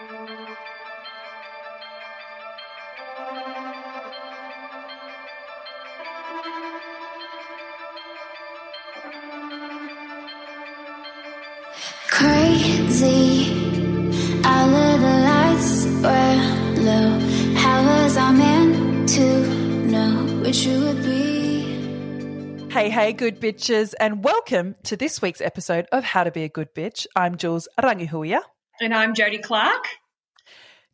Crazy, all of the lights were low. How was I meant to know what you would be? Hey, hey, good bitches, and welcome to this week's episode of How to Be a Good Bitch. I'm Jules Rangihuia. And I'm Jodie Clark.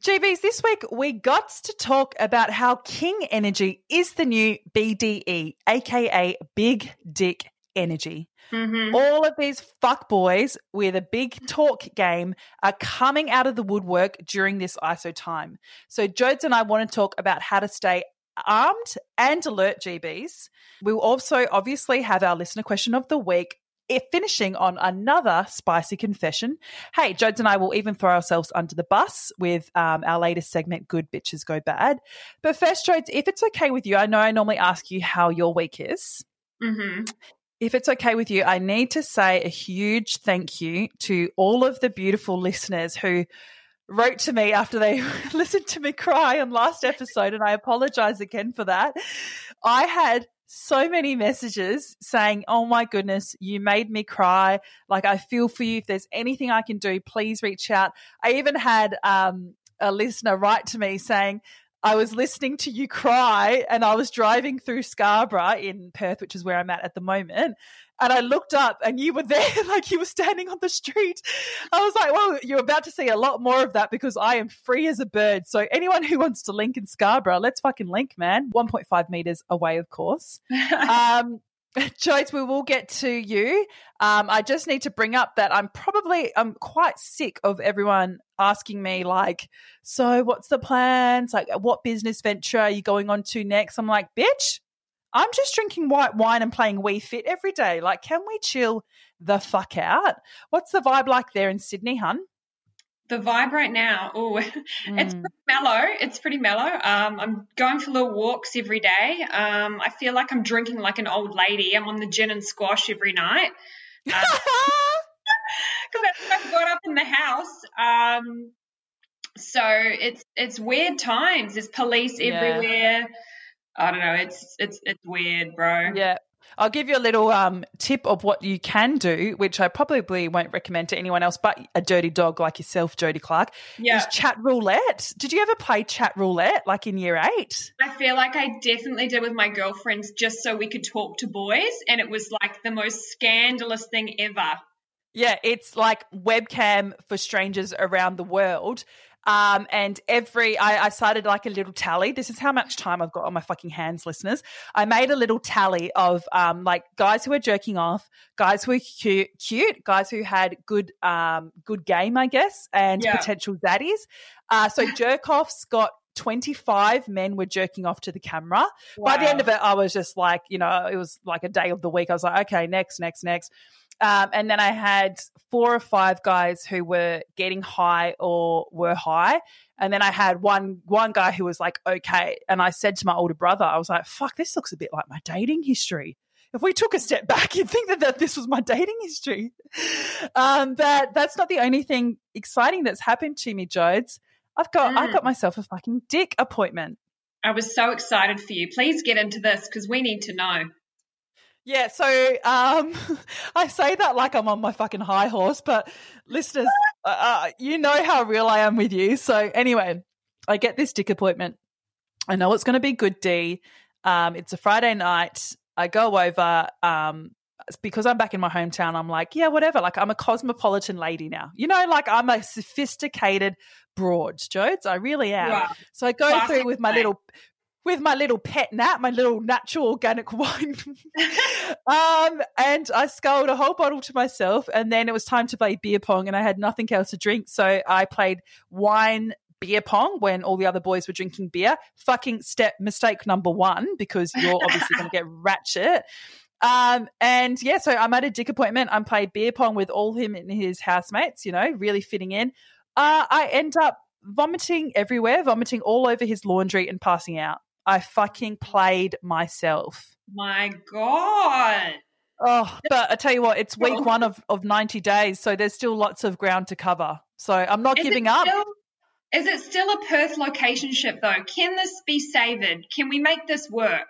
GBs, this week we got to talk about how King Energy is the new BDE, aka Big Dick Energy. Mm-hmm. All of these fuck boys with a big talk game are coming out of the woodwork during this ISO time. So, Jodes and I want to talk about how to stay armed and alert, GBs. We'll also obviously have our listener question of the week. If finishing on another spicy confession. Hey, Jodes and I will even throw ourselves under the bus with um, our latest segment, Good Bitches Go Bad. But first, Jodes, if it's okay with you, I know I normally ask you how your week is Mm-hmm. if it's okay with you, I need to say a huge thank you to all of the beautiful listeners who wrote to me after they listened to me cry on last episode, and I apologize again for that. I had so many messages saying, Oh my goodness, you made me cry. Like, I feel for you. If there's anything I can do, please reach out. I even had um, a listener write to me saying, I was listening to you cry and I was driving through Scarborough in Perth, which is where I'm at at the moment. And I looked up and you were there, like you were standing on the street. I was like, well, you're about to see a lot more of that because I am free as a bird. So anyone who wants to link in Scarborough, let's fucking link, man. 1.5 meters away, of course. um, Joyce, we will get to you. Um, I just need to bring up that I'm probably I'm quite sick of everyone asking me like, so what's the plans? Like, what business venture are you going on to next? I'm like, bitch, I'm just drinking white wine and playing Wii Fit every day. Like, can we chill the fuck out? What's the vibe like there in Sydney, hun? the vibe right now, oh, it's Mm. pretty mellow. It's pretty mellow. Um, I'm going for little walks every day. Um, I feel like I'm drinking like an old lady. I'm on the gin and squash every night. Because what I've got up in the house. Um, so it's it's weird times. There's police Yeah. everywhere. I don't know. It's it's it's weird, bro. Yeah. I'll give you a little um, tip of what you can do, which I probably won't recommend to anyone else but a dirty dog like yourself, Jodie Clark, Yeah. is chat roulette. Did you ever play chat roulette like in year eight? I feel like I definitely did with my girlfriends just so we could talk to boys, and it was like the most scandalous thing ever. Yeah, it's like webcam for strangers around the world. Um, and every, I, I started like a little tally. This is how much time I've got on my fucking hands, listeners. I made a little tally of um, like guys who were jerking off, guys who were cute, cute guys who had good, um, good game, I guess, and Yeah. potential zaddies. Uh, so jerk offs got 25 men were jerking off to the camera. By the end of it, I was just like, you know, it was like a day of the week. I was like, okay, next, next, next. Um, and then I had four or five guys who were getting high or were high. And then I had one one guy who was like, okay. And I said to my older brother, I was like, fuck, this looks a bit like my dating history. If we took a step back, you'd think that, that this was my dating history. Um, but that's not the only thing exciting that's happened to me, Jodes. I've got I Mm. got myself a fucking dick appointment. I was so excited for you. Please get into this because we need to know. Yeah, so um, I say that like I'm on my fucking high horse, but listeners, uh, uh, you know how real I am with you. So anyway, I get this dick appointment. I know it's going to be good, D. Um, it's a Friday night. I go over. Um, because I'm back in my hometown. I'm like, yeah, whatever. Like I'm a cosmopolitan lady now. You know, like I'm a sophisticated broad, Jodes. I really am. Wow. So I go Classic through with my little with my little pet nat, my little natural organic wine. um, and I sculled a whole bottle to myself, and then it was time to play beer pong, and I had nothing else to drink, so I played wine beer pong when all the other boys were drinking beer. Fucking step mistake number one because you're obviously going to get ratchet. Um, and yeah, so I'm at a dick appointment. I'm playing beer pong with all him and his housemates, you know, really fitting in. Uh, I end up vomiting everywhere, vomiting all over his laundry and passing out. I fucking played myself. My God. Oh, but I tell you what, it's week one of, of 90 days, so there's still lots of ground to cover. So I'm not Is giving up. still- Is it still a Perth location ship though? Can this be saved? Can we make this work?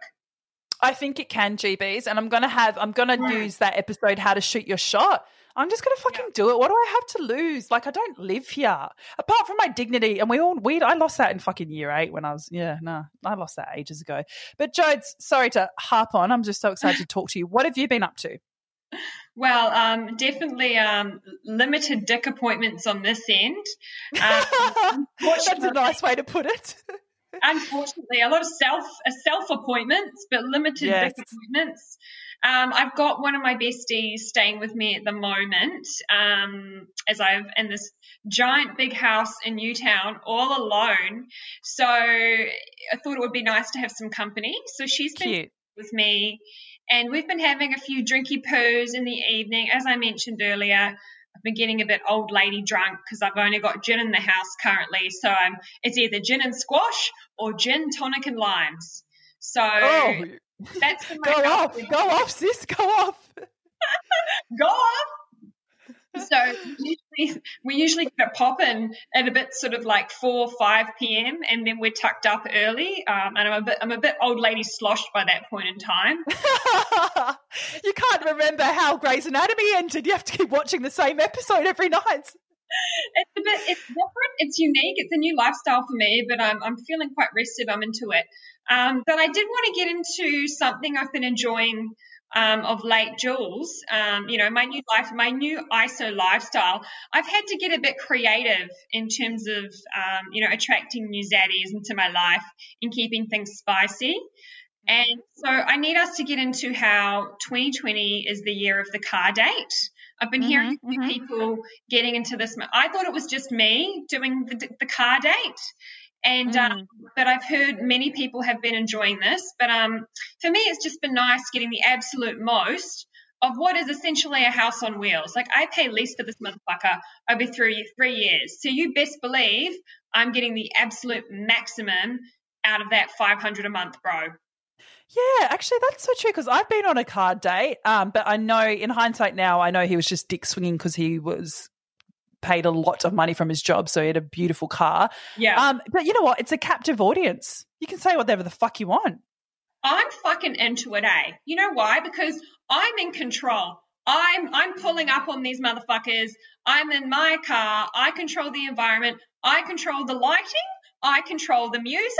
I think it can, GBs, and I'm gonna have I'm gonna use that episode how to shoot your shot. I'm just gonna fucking do it. What do I have to lose? Like I don't live here. Apart from my dignity, and we all we I lost that in fucking year eight when I was yeah, no, I lost that ages ago. But Jodes, sorry to harp on. I'm just so excited to talk to you. What have you been up to? Well, um, definitely um, limited dick appointments on this end. Um, That's a nice way to put it. unfortunately, a lot of self uh, self appointments, but limited Yes. dick appointments. Um, I've got one of my besties staying with me at the moment, um, as I've in this giant big house in Newtown all alone. So I thought it would be nice to have some company. So she's been Cute. with me, and we've been having a few drinky poos in the evening. As I mentioned earlier, I've been getting a bit old lady drunk because I've only got gin in the house currently. So I'm, it's either gin and squash or gin, tonic, and limes. So Oh, that's go off, go off, sis, go off. Go off. So usually, we usually get it popping at a bit sort of like four, five p.m. and then we're tucked up early. Um, and I'm a bit, I'm a bit old lady sloshed by that point in time. you can't remember how Grey's Anatomy ended. You have to keep watching the same episode every night. it's a bit it's different it's unique it's a new lifestyle for me but i'm, I'm feeling quite rested i'm into it um, but i did want to get into something i've been enjoying um, of late jules. Um, you know my new life my new iso lifestyle. I've had to get a bit creative in terms of um, you know attracting new zaddies into my life and keeping things spicy. And so I need us to get into how 2020 is the year of the car date. I've been hearing Mhm, a few people getting into this. I thought it was just me doing the, the car date, and um, but I've heard many people have been enjoying this. But um, for me, it's just been nice getting the absolute most of what is essentially a house on wheels. Like I pay lease for this motherfucker over three three years, so you best believe I'm getting the absolute maximum out of that 500 a month, bro. Yeah, actually, that's so true because I've been on a card date, um, but I know in hindsight now, I know he was just dick swinging because he was paid a lot of money from his job, so he had a beautiful car. Yeah. Um, but you know what? It's a captive audience. You can say whatever the fuck you want. I'm fucking into it, eh? You know why? Because I'm in control. I'm I'm pulling up on these motherfuckers. I'm in my car. I control the environment. I control the lighting. I control the music.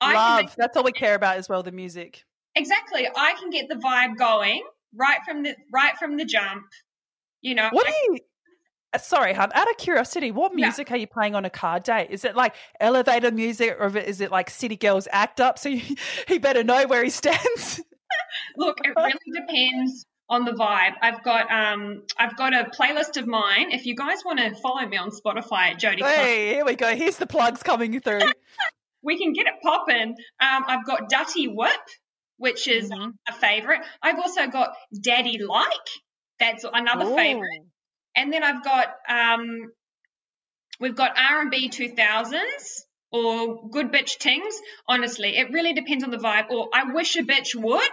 I Love. make, That's all we care about as well. The music. exactly. I can get the vibe going right from the right from the jump. You know. What I- are you? Uh, Sorry, hon. Out of curiosity, what Yeah. music are you playing on a car date? Is it like elevator music, or is it like City Girls Act Up? So you, he better know where he stands. Look, it really depends on the vibe. I've got um I've got a playlist of mine. If you guys want to follow me on Spotify Clark, hey, here we go. Here's the plugs coming through. we can get it popping. Um, I've got Dutty Whip, which is Mhm. a favorite. I've also got Daddy Like, that's another favorite. And then I've got um, we've got R and B two thousands or Good Bitch Tings. Honestly, it really depends on the vibe. Or I wish a bitch would.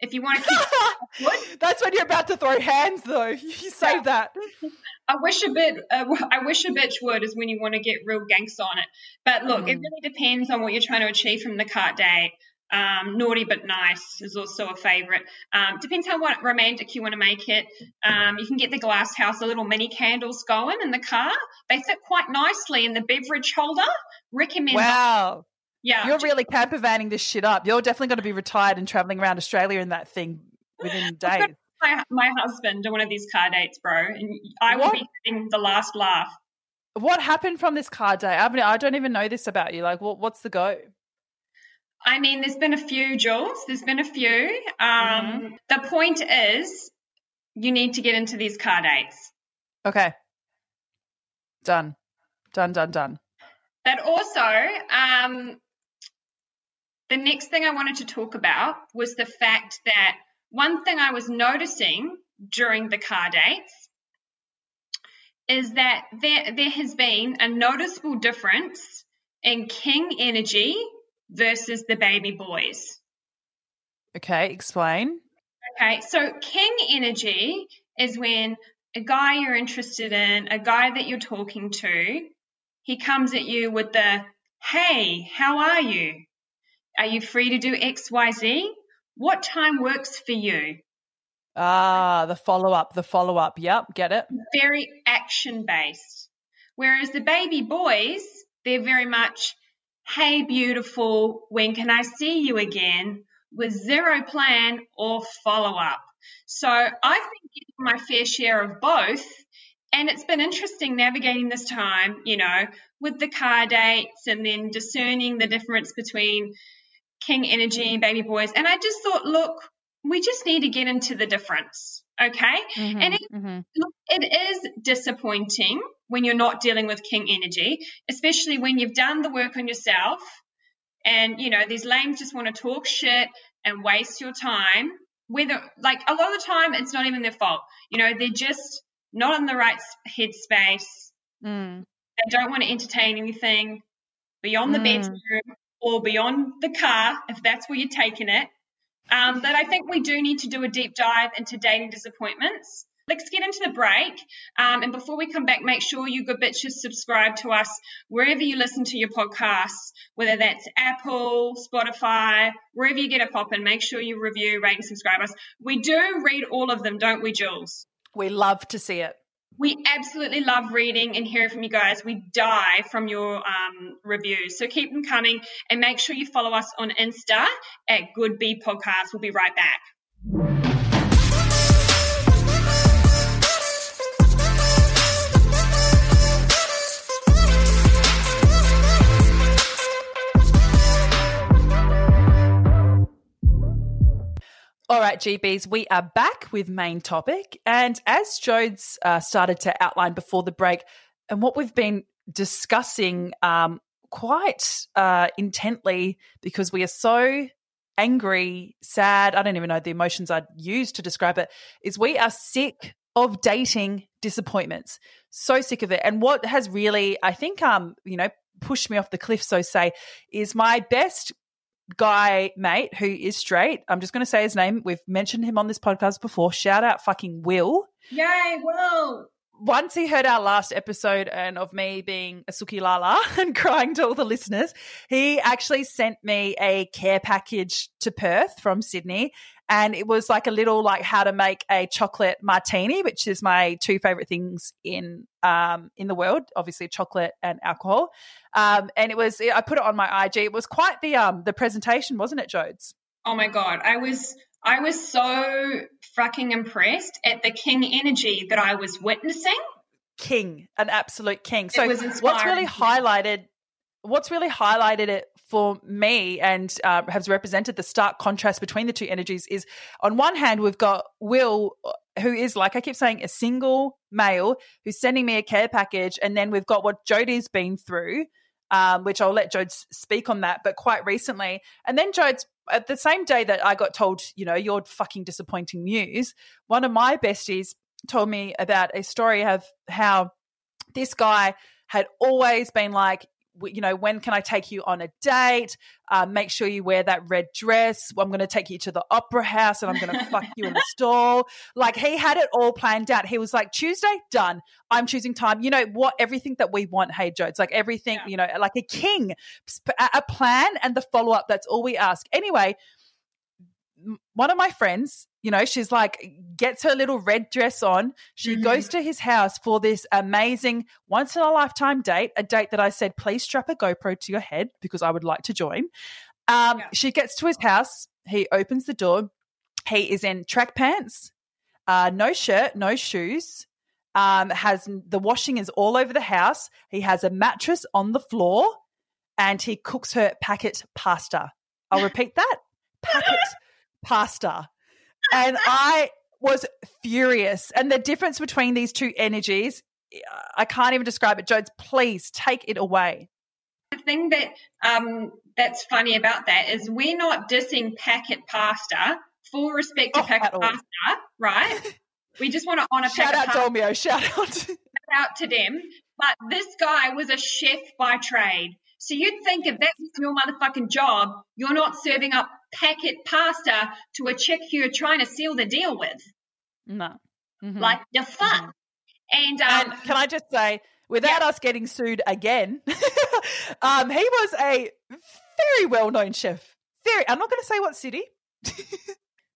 If you want to keep, would. That's when you're about to throw hands, though. You save that. I wish a bit. Uh, I wish a bitch would is when you want to get real gangster on it. But look, it Mm. really depends on what you're trying to achieve from the cart date. Um, naughty but nice is also a favorite. Um, depends how what, romantic you want to make it. Um, you can get the glass house, the little mini candles going in the car. They fit quite nicely in the beverage holder. Recommend. Wow. Yeah. You're really camper vanning this shit up. You're definitely going to be retired and traveling around Australia in that thing within days. my, my husband to one of these car dates, bro, and I will be having the last laugh. What happened from this car date? I, mean, I don't even know this about you. Like, what, what's the go? I mean, there's been a few, Jules. There's been a few. Um, Mm-hmm. The point is, you need to get into these car dates. Okay. Done. Done, done, done. But also, um, the next thing I wanted to talk about was the fact that one thing I was noticing during the car dates is that there, there has been a noticeable difference in king energy versus the baby boys. Okay, explain. Okay, so king energy is when a guy you're interested in, a guy that you're talking to, he comes at you with the, hey, how are you? Are you free to do XYZ? What time works for you? Ah, the follow up, the follow up. Yep, get it. Very action based. Whereas the baby boys, they're very much, hey, beautiful, when can I see you again? With zero plan or follow up. So I've been getting my fair share of both. And it's been interesting navigating this time, you know, with the car dates and then discerning the difference between King Energy and Baby Boys. And I just thought, look, we just need to get into the difference. Okay. Mm-hmm, and it, mm-hmm. look, it is disappointing when you're not dealing with King Energy, especially when you've done the work on yourself. And, you know, these lames just want to talk shit and waste your time. Whether, like, a lot of the time, it's not even their fault. You know, they're just not in the right headspace. Mm. They don't want to entertain anything beyond the Mm. bedroom or beyond the car, if that's where you're taking it. Um, but I think we do need to do a deep dive into dating disappointments. Let's get into the break. Um, and before we come back, make sure you good bitches subscribe to us wherever you listen to your podcasts, whether that's Apple, Spotify, wherever you get a pop popping. Make sure you review, rate, and subscribe us. We do read all of them, don't we, Jules? We love to see it. We absolutely love reading and hearing from you guys. We die from your um, reviews. So keep them coming and make sure you follow us on Insta at Good Bee Podcast. We'll be right back. All right, GBs, we are back with main topic. And as Jodes uh, started to outline before the break, and what we've been discussing um, quite uh, intently because we are so angry, sad, I don't even know the emotions I'd use to describe it, is we are sick of dating disappointments. So sick of it. And what has really, I think, um, you know, pushed me off the cliff, so say, is my best guy mate who is straight. I'm just going to say his name. We've mentioned him on this podcast before. Shout out fucking Will. Yay, well. Once he heard our last episode and of me being a Suki Lala and crying to all the listeners, he actually sent me a care package to Perth from Sydney. And it was like a little like how to make a chocolate martini, which is my two favorite things in um in the world, obviously chocolate and alcohol. Um, and it was I put it on my IG. It was quite the um the presentation, wasn't it, Jodes? Oh my God. I was. I was so fucking impressed at the king energy that I was witnessing. King, an absolute king. So what's really highlighted what's really highlighted it for me and uh, has represented the stark contrast between the two energies is on one hand we've got will who is like i keep saying a single male who's sending me a care package. And then we've got what jody's been through um, which i'll let jode speak on that but quite recently. And then jode's at the same day that i got told you know your fucking disappointing news one of my besties told me about a story of how this guy had always been like, you know, when can I take you on a date? Uh, make sure you wear that red dress. I'm going to take you to the opera house and I'm going to fuck you in the stall. Like he had it all planned out. He was like, Tuesday, done. I'm choosing time. You know what? Everything that we want, hey, Joe, it's like everything, Yeah. you know, like a king, a plan and the follow up. That's all we ask. Anyway, one of my friends, you know, she's like, gets her little red dress on. She Mhm. goes to his house for this amazing once in a lifetime date, a date that I said, please strap a GoPro to your head because I would like to join. Um, Yeah. She gets to his house. He opens the door. He is in track pants, uh, no shirt, no shoes. Um, has the washing is all over the house. He has a mattress on the floor, and he cooks her packet pasta. I'll repeat that: packet pasta. And I was furious. And the difference between these two energies, I can't even describe it. Jodes, please take it away. The thing that um, that's funny about that is we're not dissing packet pasta. Full respect to Oh, packet pasta, right? We just want to honour Shout packet out pasta Dolmio. Shout out. out to them. But this guy was a chef by trade. So you'd think if that was your motherfucking job, you're not serving up packet pasta to a chick who you're trying to seal the deal with. no. Mhm. Like the fuck. And um, And can I just say, without Yeah. us getting sued again. um, he was a very well known chef. Very, I'm not going to say what city.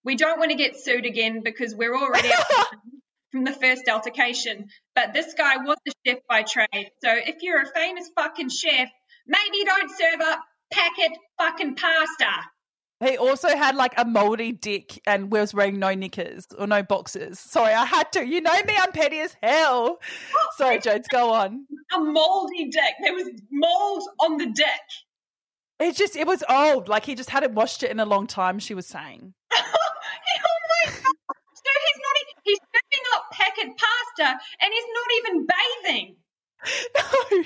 We don't want to get sued again because we're already from the first altercation. But this guy was a chef by trade. So if you're a famous fucking chef, maybe don't serve up packet fucking pasta. He also had like a moldy dick and was wearing no knickers or no boxers. Sorry, I had to. You know me, I'm petty as hell. Sorry, Jodes, go on. A moldy dick. There was mold on the dick. It just, it was old. Like he just hadn't washed it in a long time, she was saying. oh my god! So he's not. He's serving up packet pasta, and he's not even bathing. No.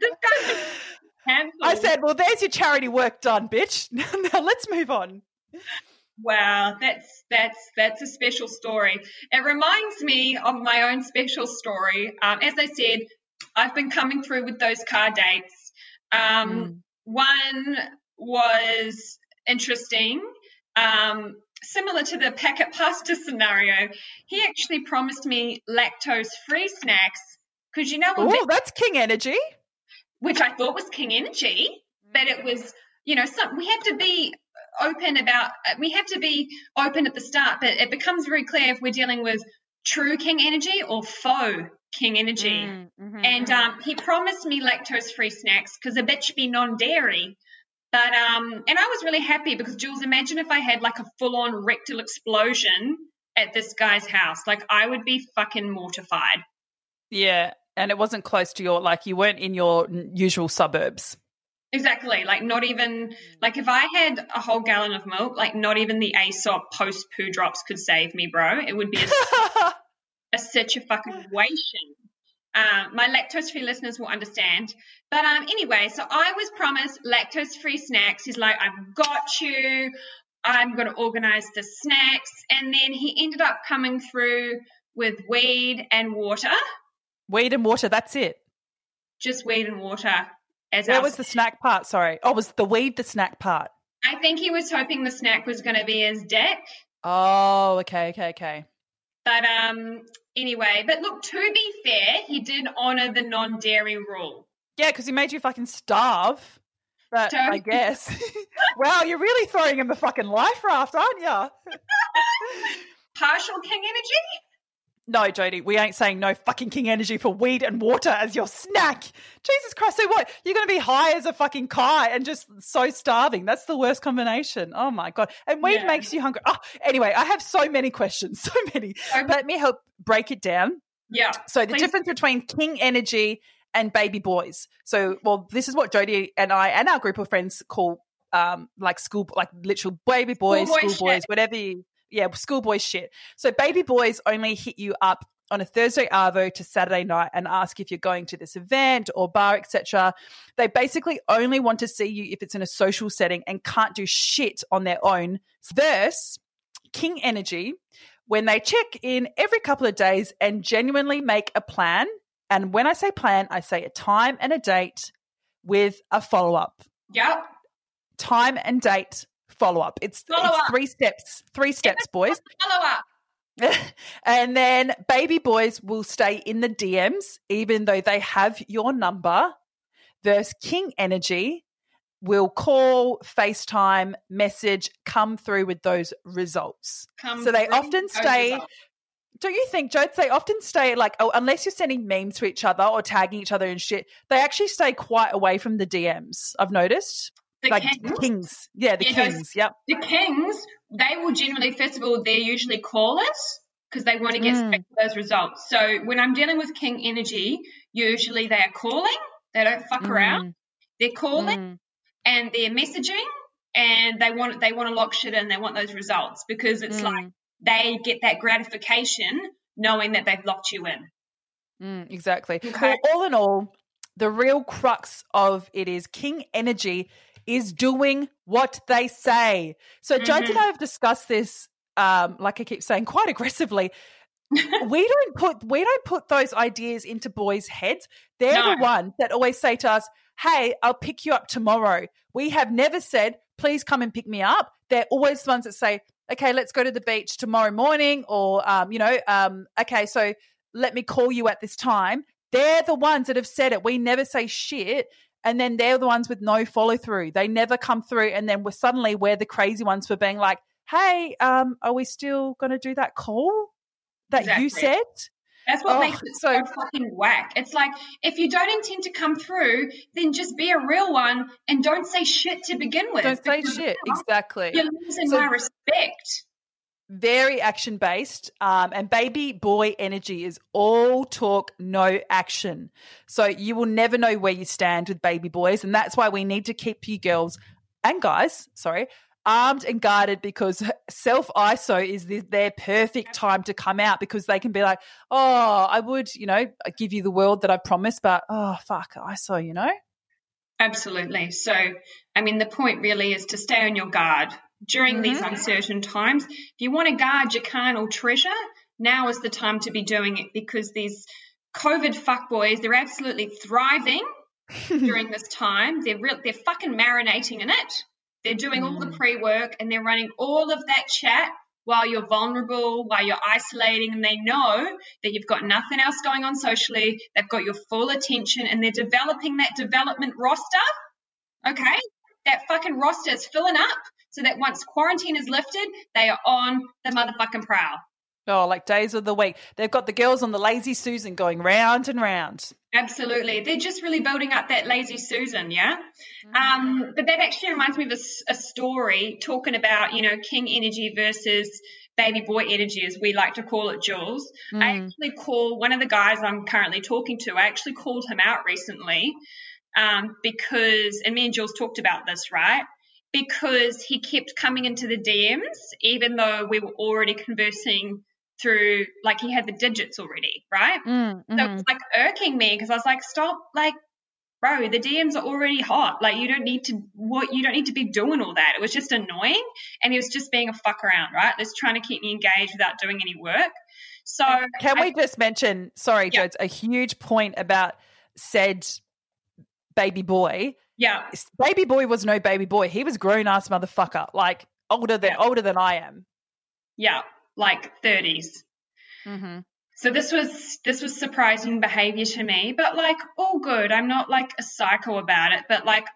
Guy's. I said, well, there's your charity work done, bitch. now let's move on. Wow, that's that's that's a special story. It reminds me of my own special story. Um, as I said, I've been coming through with those car dates. Um, Mm. One was interesting, um, similar to the packet pasta scenario. He actually promised me lactose-free snacks because you know, what Oh, that's King Energy. which I thought was King Energy, but it was, you know, some, we have to be open about, we have to be open at the start, but it becomes very clear if we're dealing with true King Energy or faux King Energy. Mm, mhm, And mhm. um, he promised me lactose free snacks because a bitch be non dairy. But um, and I was really happy because Jules, imagine if I had like a full on rectal explosion at this guy's house. Like I would be fucking mortified. Yeah, and it wasn't close to your, like, you weren't in your usual suburbs. Exactly. Like not even like if I had a whole gallon of milk, like not even the Aesop post poo drops could save me, bro. It would be a, such a situation. Um, my lactose free listeners will understand. But um, anyway, so I was promised lactose free snacks. He's like, I've got you. I'm going to organize the snacks. And then he ended up coming through with weed and water, Weed and water, that's it. just weed and water. As Where was the snack part? Sorry. Oh, was the weed the snack part? I think he was hoping the snack was going to be his dick. Oh, okay, okay, okay. But um, anyway, but look, to be fair, he did honor the non-dairy rule. Yeah, because he made you fucking starve. But So- I guess. wow, you're really throwing him a fucking life raft, aren't you? Partial king energy? No, Jodie, we ain't saying no fucking king energy for weed and water as your snack. Jesus Christ, so what? You're going to be high as a fucking kite and just so starving. That's the worst combination. Oh my God. And weed Yeah. makes you hungry. Oh, anyway, I have so many questions, so many. Um, Let me help break it down. Yeah. So the Please. difference between king energy and baby boys. So, well, this is what Jodie and I and our group of friends call um like school, like literal baby boys, Schoolboy schoolboys, shit. whatever you, yeah, schoolboy shit. So baby boys only hit you up on a Thursday arvo to Saturday night and ask if you're going to this event or bar, etc. They basically only want to see you if it's in a social setting and can't do shit on their own. Versus King Energy, when they check in every couple of days and genuinely make a plan. And when I say plan, I say a time and a date with a follow up. Yep. Time and date follow up. It's, Follow it's up. three steps. Three steps, boys. Follow up. and then baby boys will stay in the DMs even though they have your number. Versus King Energy will call, FaceTime, message, come through with those results. Come So they often stay- results. Don't you think, Jodes, they often stay like, oh, unless you're sending memes to each other or tagging each other and shit, they actually stay quite away from the DMs. I've noticed. The like kings, kings. Yeah, the Yeah, kings. Yep. the kings, they will generally, first of all, they're usually callers because they want to get Mm. those results. So when I'm dealing with king energy, usually they are calling. They don't fuck around. They're calling Mm. and they're messaging and they want they want to lock shit in. They want those results because it's Mm. like they get that gratification knowing that they've locked you in. Mm, exactly. Okay. Well, all in all, the real crux of it is King Energy is doing what they say. So Jones Mhm. and I have discussed this, um, like I keep saying, quite aggressively. we don't put we don't put those ideas into boys' heads. They're the ones that always say to us, "Hey, I'll pick you up tomorrow." We have never said, "Please come and pick me up." They're always the ones that say, "Okay, let's go to the beach tomorrow morning," or um, you know, um, "Okay, so let me call you at this time. They're the ones that have said it. We never say shit. And then they're the ones with no follow through. They never come through. And then we're suddenly we're the crazy ones for being like, hey, um, are we still going to do that call that you said? That's what Oh, makes it so- so fucking whack. It's like if you don't intend to come through, then just be a real one and don't say shit to begin with. Don't say shit. Exactly. You're losing So- my respect. Very action based um, and baby boy energy is all talk no action. So you will never know where you stand with baby boys and that's why we need to keep you girls and guys sorry armed and guarded because self iso is the, their perfect time to come out because they can be like oh i would you know give you the world that i promised but oh fuck iso you know? Absolutely. So, I mean, the point really is to stay on your guard during mm-hmm. these uncertain times. If you want to guard your carnal treasure, now is the time to be doing it because these COVID fuckboys, they're absolutely thriving during this time. They're real, they're fucking marinating in it. They're doing all the mm. pre-work and they're running all of that chat while you're vulnerable, while you're isolating, and they know that you've got nothing else going on socially. They've got your full attention and they're developing that development roster. Okay? That fucking roster is filling up so that once quarantine is lifted, they are on the motherfucking prowl. oh like days of the week they've got the girls on the lazy susan going round and round Absolutely. They're just really building up that lazy Susan, yeah? Um, but that actually reminds me of a story talking about, you know, king energy versus baby boy energy, as we like to call it, Jules. I actually call one of the guys I'm currently talking to, I actually called him out recently um, because, and me and Jules talked about this, right? Because he kept coming into the DMs, even though we were already conversing through, like, he had the digits already, right? Mm, So mhm. it's like irking me because I was like, stop, like, bro, the DMs are already hot. Like, you don't need to, what, you don't need to be doing all that. It was just annoying. And he was just being a fuck around, right? Just trying to keep me engaged without doing any work. So, Can I- we just mention, sorry, Yeah. Jodes, a huge point about said baby boy. Yeah, Baby boy was no baby boy. He was grown ass motherfucker, like older than Yeah. older than I am. yeah, like 30s. Mm-hmm. So this was this was surprising behavior to me, but like all good. I'm not like a psycho about it, but like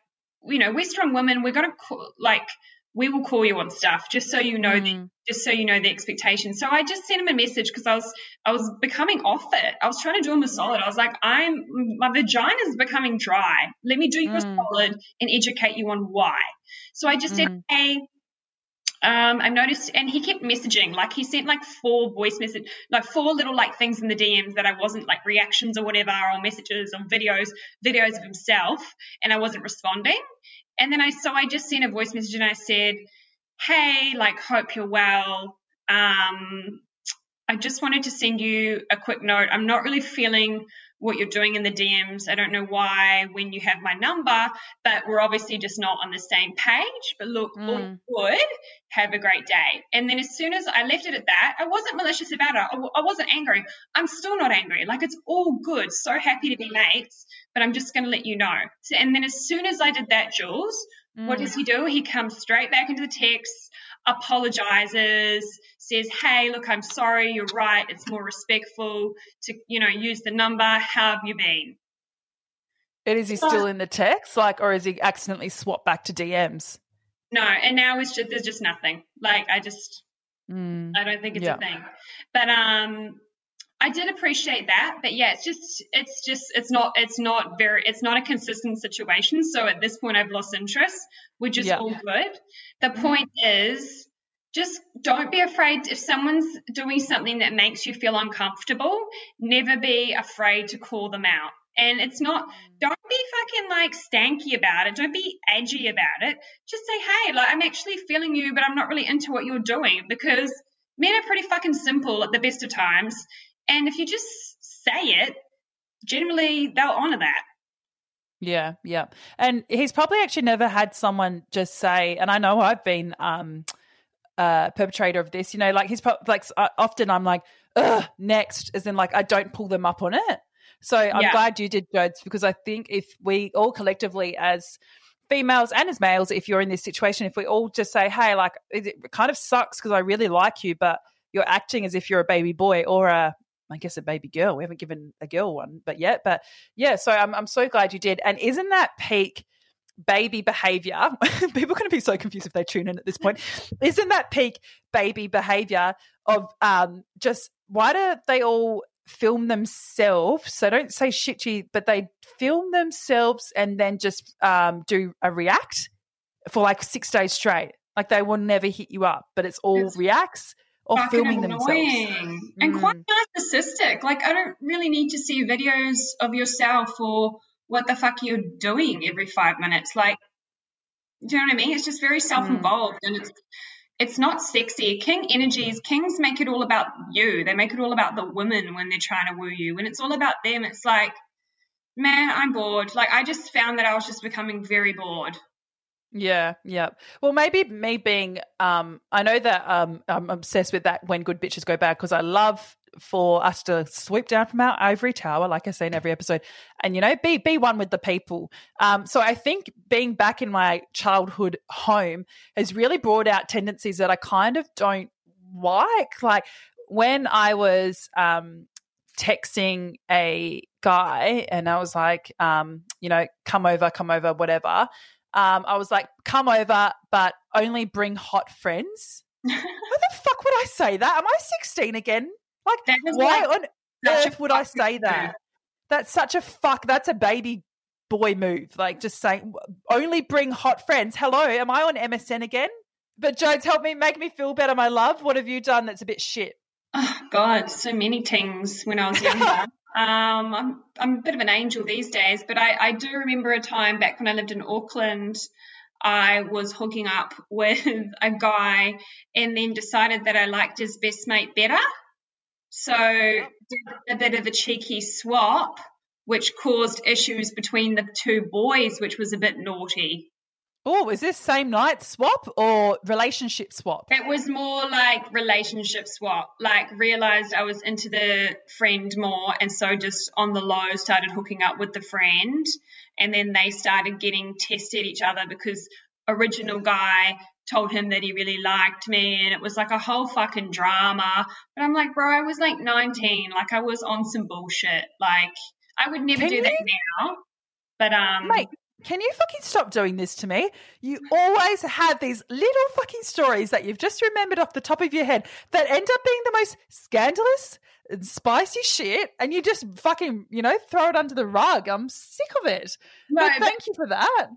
you know, we're strong women. We're gonna call, like we will call you on stuff just so you know the Mm. just so you know the expectation. So I just sent him a message because I was I was becoming off it. I was trying to do him a solid. I was like, I'm my vagina is becoming dry. Let me do you a Mm. solid and educate you on why. So I just said, Mm. hey. Um, I noticed, and he kept messaging. Like he sent like four voice message, like four little like things in the DMs that I wasn't like reactions or whatever, or messages or videos, videos of himself, and I wasn't responding. And then I so I just sent a voice message and I said, "Hey, like hope you're well. Um, I just wanted to send you a quick note. I'm not really feeling what you're doing in the DMs. I don't know why when you have my number, but we're obviously just not on the same page. But look, all Mm. good. Have a great day. And then as soon as I left it at that, I wasn't malicious about it. I wasn't angry. I'm still not angry. Like it's all good. So happy to be mates, but I'm just going to let you know. So, and then as soon as I did that, Jules, what Mm. does he do? He comes straight back into the text, apologizes, says, "Hey, look, I'm sorry. You're right. It's more respectful to, you know, use the number. How have you been?" And is he still in the text, like, or is he accidentally swapped back to DMs? No, and now it's just there's just nothing. Like I just Mm. I don't think it's Yeah. a thing. But um I did appreciate that, but yeah, it's just it's just it's not it's not very it's not a consistent situation. So at this point I've lost interest, which is Yeah. all good. The mm-hmm. point is just don't be afraid if someone's doing something that makes you feel uncomfortable, never be afraid to call them out. And it's not mm-hmm. don't be fucking like stanky about it. Don't be edgy about it. Just say, hey, like I'm actually feeling you, but I'm not really into what you're doing because men are pretty fucking simple at the best of times. And if you just say it, generally they'll honor that. Yeah, yeah. And he's probably actually never had someone just say, and I know I've been um uh perpetrator of this, you know, like he's pro- like uh, often I'm like, ugh, next, as in like I don't pull them up on it. So I'm Yeah. glad you did, Jodes, because I think if we all collectively as females and as males, if you're in this situation, if we all just say, hey, like it it kind of sucks because I really like you, but you're acting as if you're a baby boy or a I guess a baby girl. We haven't given a girl one, but yet, but yeah. So I'm I'm so glad you did. And isn't that peak baby behavior? People are going to be so confused if they tune in at this point. Isn't that peak baby behavior of um just why do they all film themselves? So don't say shitty, but they film themselves and then just um do a react for like six days straight. Like they will never hit you up, but it's all reacts or fucking filming themselves. annoying and quite mm. narcissistic. Like I don't really need to see videos of yourself or what the fuck you're doing every five minutes. Like, do you know what I mean? It's just very mm. self-involved and it's it's not sexy. King energies, kings make it all about you. They make it all about the women when they're trying to woo you. When it's all about them, it's like, man, I'm bored. Like I just found that I was just becoming very bored. Yeah, yeah. Well, maybe me being, um, I know that um, I'm obsessed with that when good bitches go bad because I love for us to sweep down from our ivory tower, like I say in every episode, and you know, be be one with the people. Um, so I think being back in my childhood home has really brought out tendencies that I kind of don't like. Like when I was um, texting a guy and I was like, um, you know, come over, come over, whatever. Um, I was like, come over, but only bring hot friends. Why the fuck would I say that? Am I 16 again? Like, why like on earth would I say move. that? That's such a fuck. That's a baby boy move. Like, just saying, only bring hot friends. Hello, am I on MSN again? But Jones, help me, make me feel better, my love. What have you done that's a bit shit? Oh God, so many things when I was younger. um, I'm I'm a bit of an angel these days, but I, I do remember a time back when I lived in Auckland. I was hooking up with a guy and then decided that I liked his best mate better. So did a bit of a cheeky swap, which caused issues between the two boys, which was a bit naughty. Oh, is this same night swap or relationship swap? It was more like relationship swap. Like realized I was into the friend more, and so just on the low started hooking up with the friend, and then they started getting tested each other because original guy told him that he really liked me, and it was like a whole fucking drama. But I'm like, bro, I was like 19, like I was on some bullshit. Like I would never Can do that now. But um, Mate, can you fucking stop doing this to me? You always have these little fucking stories that you've just remembered off the top of your head that end up being the most scandalous and spicy shit, and you just fucking, you know, throw it under the rug. I'm sick of it. no, but but thank you for that.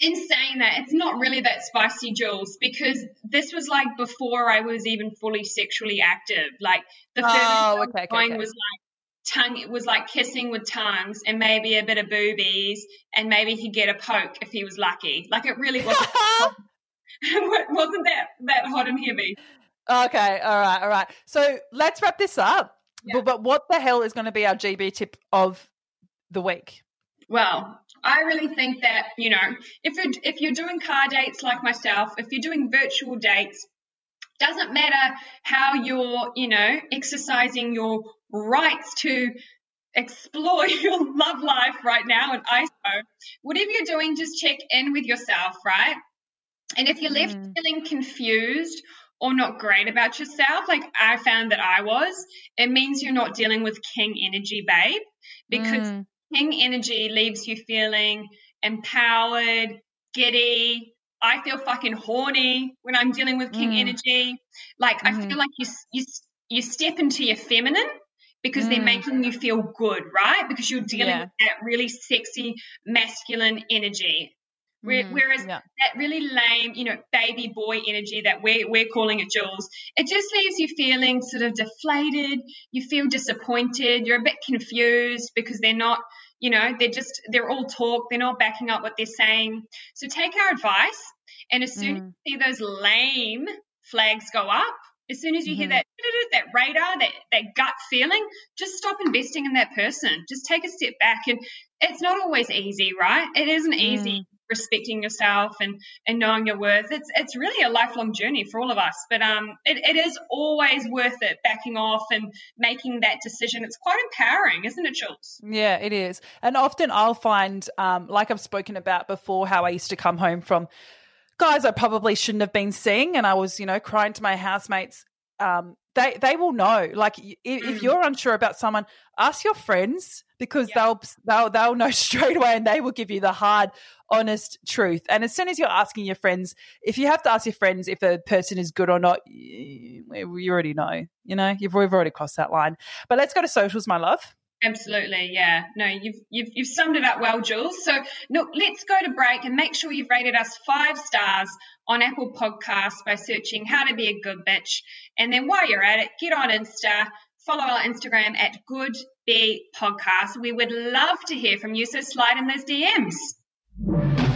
in saying that, it's not really that spicy, Jules, because this was like before I was even fully sexually active. Like the furthest I Oh, okay, okay, going okay. was like tongue. It was like kissing with tongues and maybe a bit of boobies, and maybe he'd get a poke if he was lucky. Like it really wasn't wasn't that that hot and heavy. okay, all right, all right. So let's wrap this up. Yeah. But, but what the hell is going to be our GB tip of the week? Well, I really think that you know, if you're if you're doing car dates like myself, if you're doing virtual dates, doesn't matter how you're, you know, exercising your rights to explore your love life right now in ISO. Whatever you're doing, just check in with yourself, right? And if you're left Mm. feeling confused or not great about yourself, like I found that I was, it means you're not dealing with king energy, babe, because Mm. King energy leaves you feeling empowered, giddy. I feel fucking horny when I'm dealing with king Mm. energy. Like I Mhm. feel like you you you step into your feminine because they're Mm. making you feel good, right? Because you're dealing Yeah. with that really sexy masculine energy. Mhm. Whereas Yeah. that really lame, you know, baby boy energy that we're, we're calling it, Jules, it just leaves you feeling sort of deflated. You feel disappointed. You're a bit confused because they're not, you know, they're just, they're all talk. They're not backing up what they're saying. So take our advice. And as soon as Mm. you see those lame flags go up, as soon as you hear Mhm. that that radar, that, that gut feeling, just stop investing in that person. Just take a step back. And it's not always easy, right? It isn't easy respecting yourself and, and knowing your worth. It's it's really a lifelong journey for all of us. But um it, it is always worth it backing off and making that decision. It's quite empowering, isn't it, Jules? Yeah, it is. And often I'll find, um, like I've spoken about before, how I used to come home from guys I probably shouldn't have been seeing. And I was, you know, crying to my housemates um, they they will know. Like if, if Mm. you're unsure about someone, ask your friends because Yeah. they'll they'll they'll know straight away and they will give you the hard, honest truth. And as soon as you're asking your friends, if you have to ask your friends if a person is good or not, you, you already know. You know, you've we've already crossed that line. But let's go to socials, my love. Absolutely, yeah. No, you've you've you've summed it up well, Jules. So look, let's go to break and make sure you've rated us five stars on Apple Podcasts by searching "How to Be a Good Bitch," and then while you're at it, get on Insta, follow our Instagram at Good Be Podcast. We would love to hear from you, so slide in those DMs.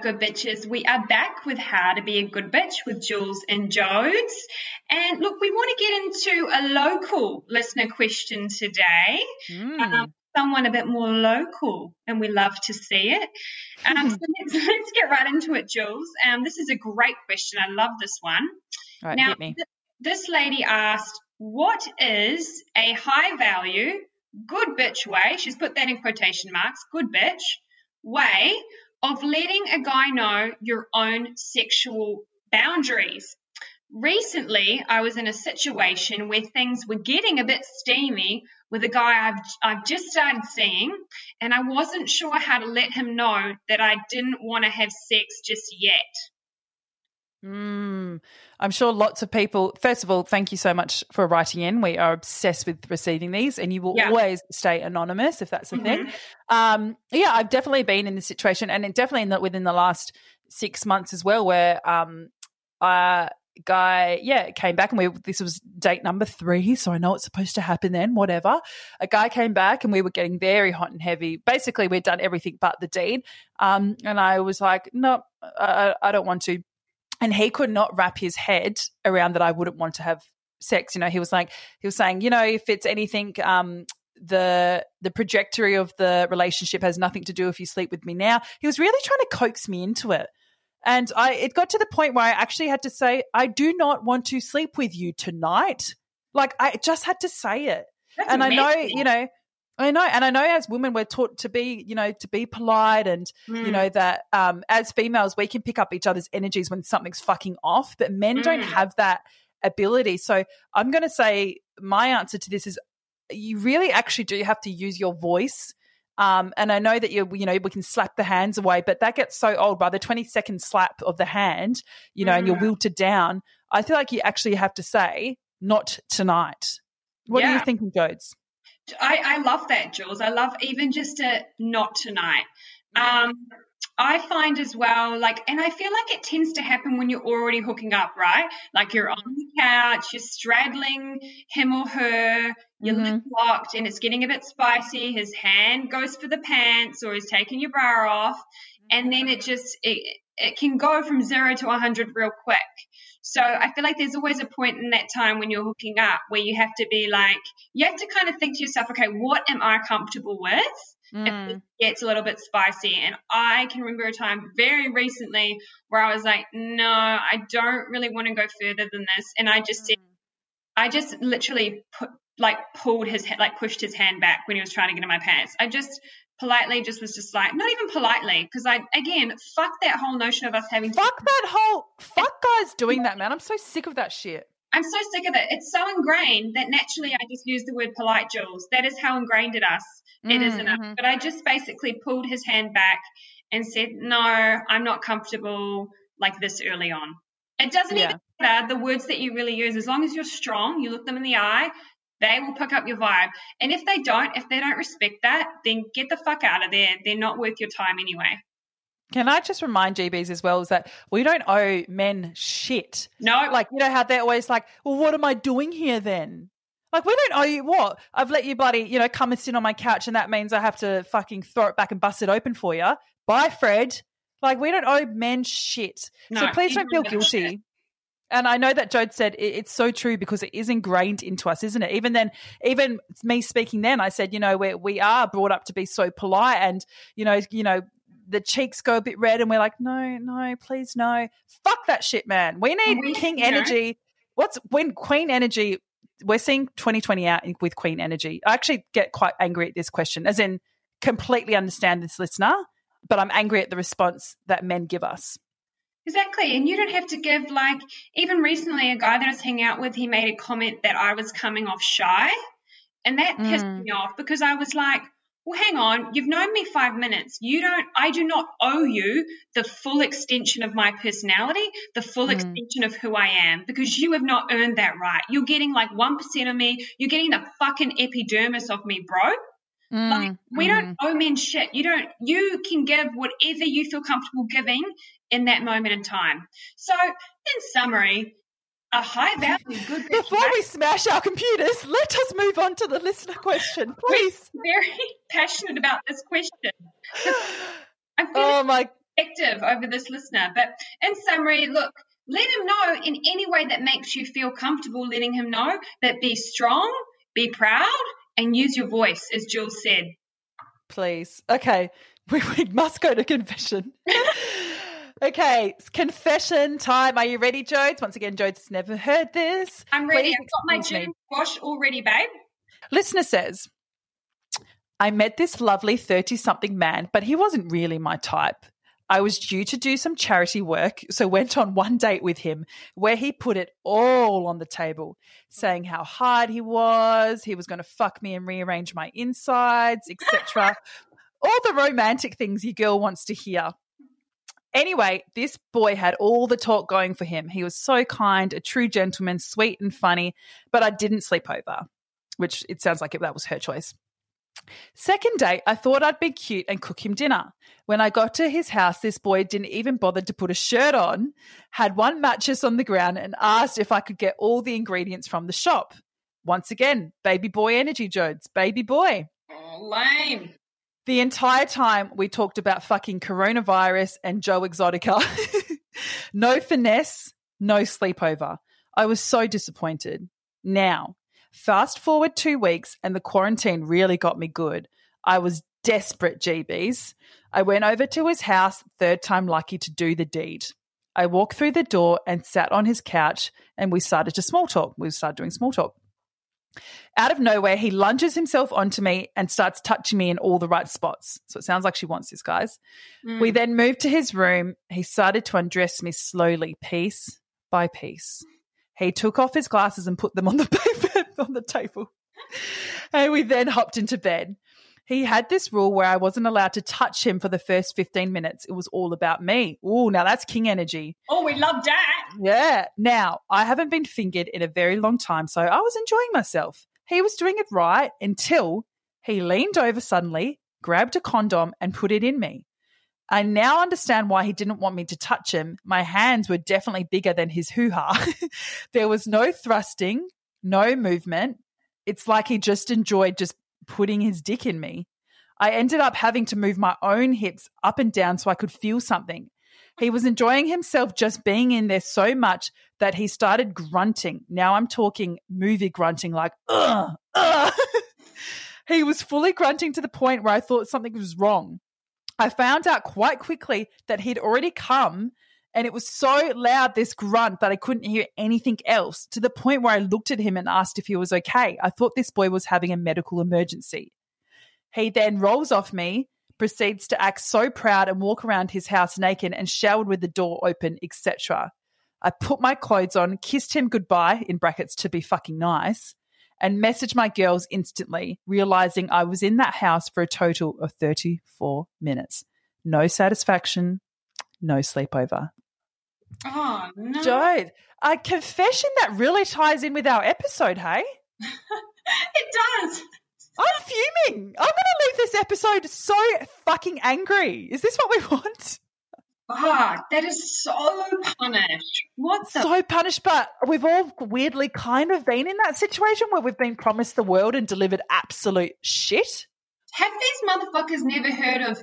Good bitches. We are back with How to Be a Good Bitch with Jules and Jodes. And look, we want to get into a local listener question today. Mm. Um, someone a bit more local, and we love to see it. Um, so let's, let's get right into it, Jules. Um, this is a great question. I love this one. All right, now, th- this lady asked, What is a high value, good bitch way? She's put that in quotation marks, good bitch way of letting a guy know your own sexual boundaries. Recently, I was in a situation where things were getting a bit steamy with a guy I've, I've just started seeing, and I wasn't sure how to let him know that I didn't want to have sex just yet. Mm, I'm sure lots of people. First of all, thank you so much for writing in. We are obsessed with receiving these, and you will Yeah. always stay anonymous if that's the thing. Mhm. Um, yeah, I've definitely been in this situation, and definitely in the, within the last six months as well, where um, a guy, yeah, came back, and we this was date number three, so I know it's supposed to happen then. Whatever, a guy came back, and we were getting very hot and heavy. Basically, we'd done everything but the deed, um, and I was like, no, I, I don't want to and he could not wrap his head around that I wouldn't want to have sex. You know, he was like, he was saying, you know, if it's anything, um, the the trajectory of the relationship has nothing to do if you sleep with me now. He was really trying to coax me into it. And I it got to the point where I actually had to say, I do not want to sleep with you tonight. Like I just had to say it That's and I know, you know, I know, and I know as women we're taught to be, you know, to be polite and you Mm. know that um as females we can pick up each other's energies when something's fucking off, but men don't Mm. have that ability. So I'm going to say my answer to this is you really actually do have to use your voice. Um, and I know that you, you know, we can slap the hands away, but that gets so old by the 20 second slap of the hand, you know, and you're Mm. wilted down. I feel like you actually have to say, not tonight. What are you thinking, Jodes? I, I love that, Jules. I love even just a not tonight. Um, I find as well, like, and I feel like it tends to happen when you're already hooking up, right? Like you're on the couch, you're straddling him or her, your Mhm. lips locked, and it's getting a bit spicy. His hand goes for the pants, or he's taking your bra off, and then it just it, it can go from zero to a hundred real quick. So I feel like there's always a point in that time when you're hooking up where you have to be like, you have to kind of think to yourself, okay, what am I comfortable with? if Mm. it gets a little bit spicy. And I can remember a time very recently where I was like, no, I don't really want to go further than this. And I just said, I just literally put, like pulled his, like pushed his hand back when he was trying to get in my pants. I just politely just was just like, not even politely, because I, again, fuck that whole notion of us having to. Fuck that whole fuck guys doing that, man. I'm so sick of that shit. I'm so sick of it. It's so ingrained that naturally I just use the word polite, Jules. That is how ingrained in us it is Mm, enough. mhm. But I just basically pulled his hand back and said, No, I'm not comfortable like this early on. It doesn't Yeah. even matter the words that you really use, as long as you're strong, you look them in the eye, they will pick up your vibe. And if they don't, if they don't respect that, then get the fuck out of there. They're not worth your time anyway. Can I just remind GBs as well is that we don't owe men shit. No, Like, you know how they're always like, well, what am I doing here then? Like, we don't owe you what? I've let you bloody, you know, come and sit on my couch and that means I have to fucking throw it back and bust it open for you. Bye, Fred. Like, we don't owe men shit. so please don't feel guilty. And I know that Jode said it, it's so true because it is ingrained into us, isn't it? Even then, even me speaking then, I said, you know, we we are brought up to be so polite, and you know, you know, the cheeks go a bit red, and we're like, no, no, please, no, fuck that shit, man. We need We- king you know- energy. What's when queen energy? we're seeing 2020 out with Queen energy. I actually get quite angry at this question, as in completely understand this listener, but I'm angry at the response that men give us. Exactly. And you don't have to give, like, even recently, a guy that I was hanging out with, he made a comment that I was coming off shy. And that pissed Mm. me off because I was like, well, hang on, you've known me five minutes. You don't, I do not owe you the full extension of my personality, the full Mm. extension of who I am, because you have not earned that right. You're getting like 1% of me. You're getting the fucking epidermis of me, bro. Like, Mm, we mhm. don't owe men shit. You don't, you can give whatever you feel comfortable giving in that moment in time. So, in summary, a high value, good Before we smash our computers, let us move on to the listener question, please. very passionate about this question. I feel Oh my effective over this listener. But in summary, look, let him know in any way that makes you feel comfortable letting him know that be strong, be proud, and use your voice, as Jules said. please. Okay, we, we must go to confession. okay, it's confession time. Are you ready, Jodes? Once again, Jodes has never heard this. I'm ready. Please I've got my excuse me. June squash all ready, babe. Listener says, I met this lovely 30 something man, but he wasn't really my type. I was due to do some charity work, so went on one date with him where he put it all on the table, saying how hard he was, he was going to fuck me and rearrange my insides, etc. all the romantic things your girl wants to hear. Anyway, this boy had all the talk going for him. He was so kind, a true gentleman, sweet and funny, but I didn't sleep over, which it sounds like it, that was her choice. Second date, I thought I'd be cute and cook him dinner. When I got to his house, this boy didn't even bother to put a shirt on, had one mattress on the ground, and asked if I could get all the ingredients from the shop. Once again, baby boy energy, Jodes, baby boy. Oh, lame. The entire time we talked about fucking coronavirus and Joe Exotica. no finesse, no sleepover. I was so disappointed. Now, fast forward two weeks and the quarantine really got me good. I was desperate, GBs. I went over to his house, third time lucky to do the deed. I walked through the door and sat on his couch and we started to small talk. We started doing small talk. Out of nowhere, he lunges himself onto me and starts touching me in all the right spots. So it sounds like she wants this, guys. Mm. We then moved to his room. He started to undress me slowly, piece by piece. He took off his glasses and put them on the paper on the table. And we then hopped into bed. He had this rule where I wasn't allowed to touch him for the first 15 minutes. It was all about me. Oh, now that's king energy. Oh, we love that. Yeah. Now, I haven't been fingered in a very long time, so I was enjoying myself. He was doing it right until he leaned over suddenly, grabbed a condom, and put it in me. I now understand why he didn't want me to touch him. My hands were definitely bigger than his hoo ha. there was no thrusting, no movement. It's like he just enjoyed just putting his dick in me. I ended up having to move my own hips up and down so I could feel something. He was enjoying himself just being in there so much that he started grunting. Now I'm talking movie grunting, like, ugh, ugh. he was fully grunting to the point where I thought something was wrong. I found out quite quickly that he'd already come and it was so loud, this grunt, that I couldn't hear anything else to the point where I looked at him and asked if he was okay. I thought this boy was having a medical emergency. He then rolls off me, proceeds to act so proud and walk around his house naked and showered with the door open, etc. I put my clothes on, kissed him goodbye, in brackets to be fucking nice, and messaged my girls instantly, realizing I was in that house for a total of 34 minutes. No satisfaction, no sleepover. Oh, no. Jode, a confession that really ties in with our episode, hey? It does. I'm fuming. I'm going to leave this episode so fucking angry. Is this what we want? Fuck, that is so punished. What the? So punished, but we've all weirdly kind of been in that situation where we've been promised the world and delivered absolute shit. Have these motherfuckers never heard of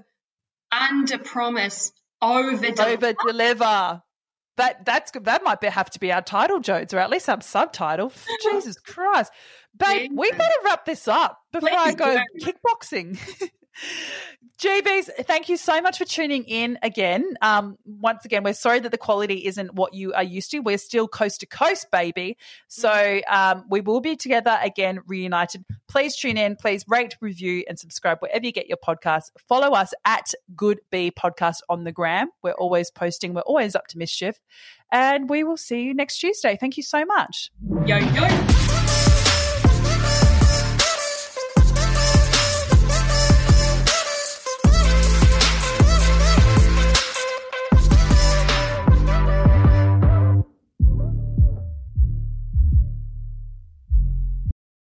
under promise, over Over deliver. That that's good. That might be, have to be our title, Jodes, or at least some subtitle. Jesus Christ, babe, we better wrap this up before I go do. kickboxing. GBs, thank you so much for tuning in again. Um, once again, we're sorry that the quality isn't what you are used to. We're still coast to coast, baby. So um, we will be together again, reunited. Please tune in. Please rate, review, and subscribe wherever you get your podcasts. Follow us at Good B Podcast on the gram. We're always posting. We're always up to mischief. And we will see you next Tuesday. Thank you so much. Yo, yo.